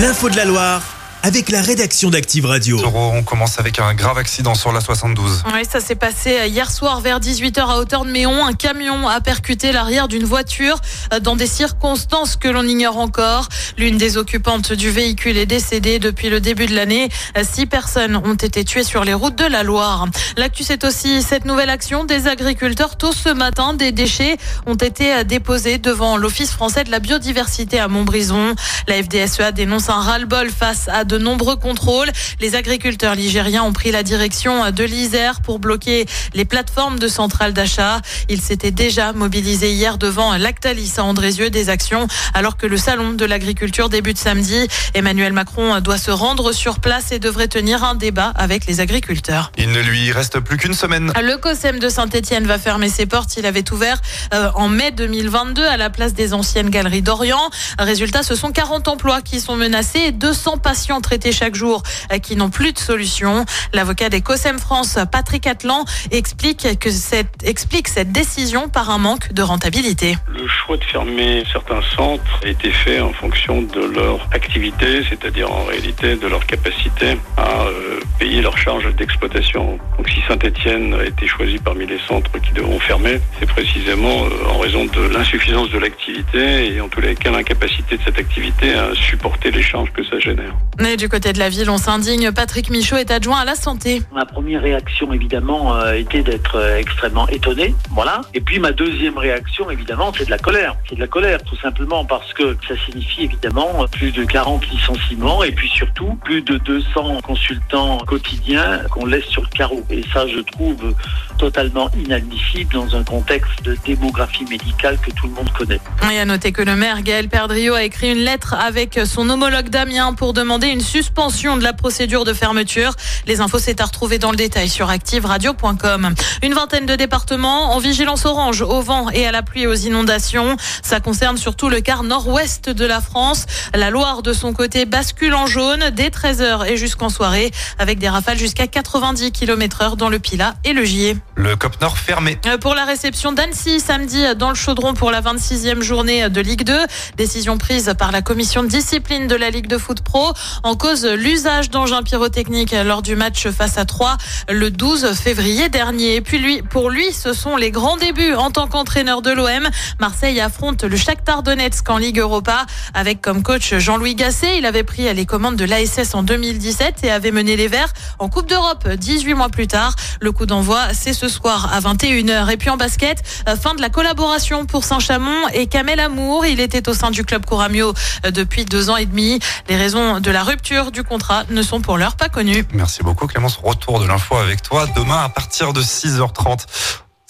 L'info de la Loire avec la rédaction d'Active Radio. On commence avec un grave accident sur la 72. Oui, ça s'est passé euh, hier soir vers 18h à hauteur de Méon. Un camion a percuté l'arrière d'une voiture euh, dans des circonstances que l'on ignore encore. L'une des occupantes du véhicule est décédée depuis le début de l'année. Euh, six personnes ont été tuées sur les routes de la Loire. L'actu, c'est aussi cette nouvelle action des agriculteurs. Tôt ce matin, des déchets ont été déposés devant l'Office français de la biodiversité à Montbrison. La FDSEA dénonce un ras-le-bol face à de nombreux contrôles. Les agriculteurs ligériens ont pris la direction de l'Isère pour bloquer les plateformes de centrales d'achat. Ils s'étaient déjà mobilisés hier devant Lactalis à Andrézieux des actions alors que le salon de l'agriculture débute samedi. Emmanuel Macron doit se rendre sur place et devrait tenir un débat avec les agriculteurs. Il ne lui reste plus qu'une semaine. Le COSEM de Saint-Etienne va fermer ses portes. Il avait ouvert euh, en mai 2022 à la place des anciennes galeries d'Orient. Résultat, ce sont 40 emplois qui sont menacés et 200 patients traités chaque jour euh, qui n'ont plus de solution. L'avocat des COSEM France, Patrick Atlan, explique que cette, explique cette décision par un manque de rentabilité. Le choix de fermer certains centres a été fait en fonction de leur activité, c'est-à-dire en réalité de leur capacité à euh, payer leurs charges d'exploitation. Donc si Saint-Etienne a été choisi parmi les centres qui devront fermer, c'est précisément euh, en raison de l'insuffisance de l'activité et en tous les cas l'incapacité de cette activité à supporter les charges que ça génère. Mais du côté de la ville, on s'indigne. Patrick Michaud est adjoint à la santé. Ma première réaction, évidemment, euh, était d'être euh, extrêmement étonné. Voilà. Et puis ma deuxième réaction, évidemment, c'est de la colère. C'est de la colère, tout simplement parce que ça signifie évidemment plus de 40 licenciements et puis surtout plus de 200 consultants quotidiens qu'on laisse sur le carreau. Et ça, je trouve totalement inadmissible dans un contexte de démographie médicale que tout le monde connaît. Et à noter que le maire Gaël Perdriau a écrit une lettre avec son homologue Damien pour demander une suspension de la procédure de fermeture. Les infos, c'est à retrouver dans le détail sur activeradio.com. Une vingtaine de départements en vigilance orange au vent et à la pluie et aux inondations. Ça concerne surtout le quart nord-ouest de la France. La Loire, de son côté, bascule en jaune dès 13h et jusqu'en soirée avec des rafales jusqu'à 90 km heure dans le Pilat et le Gier. Le COP Nord fermé. Euh, Pour la réception d'Annecy samedi dans le Chaudron pour la 26e journée de Ligue 2. Décision prise par la commission de discipline de la Ligue de foot pro en cause l'usage d'engins pyrotechniques lors du match face à 3 le 12 février dernier. Et puis lui, pour lui, ce sont les grands débuts en tant qu'entraîneur de l'OM. Marseille affronte le Shakhtar Donetsk en Ligue Europa avec comme coach Jean-Louis Gasset. Il avait pris les commandes de l'ASS en 2017 et avait mené les Verts en Coupe d'Europe 18 mois plus tard. Le coup d'envoi, c'est ce soir à 21h. Et puis en basket, euh, fin de la collaboration pour Saint-Chamond et Kamel Amour. Il était au sein du club Couramio euh, depuis deux ans et demi. Les raisons de la rupture du contrat ne sont pour l'heure pas connues. Merci beaucoup Clémence. Retour de l'info avec toi demain à partir de 6h30.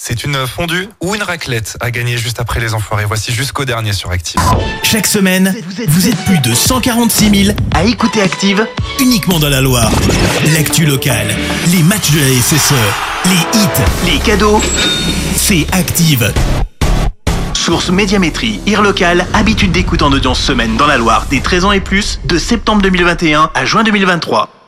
C'est une fondue ou une raclette à gagner juste après les enfoirés. Voici jusqu'au dernier sur Active. Chaque semaine, vous êtes plus de 146 000 à écouter Active uniquement dans la Loire. L'actu locale, les matchs de la SSE, les hits, les cadeaux, c'est Active. Source Médiamétrie, IR local, habitude d'écoute en audience semaine dans la Loire des 13 ans et plus, de septembre 2021 à juin 2023.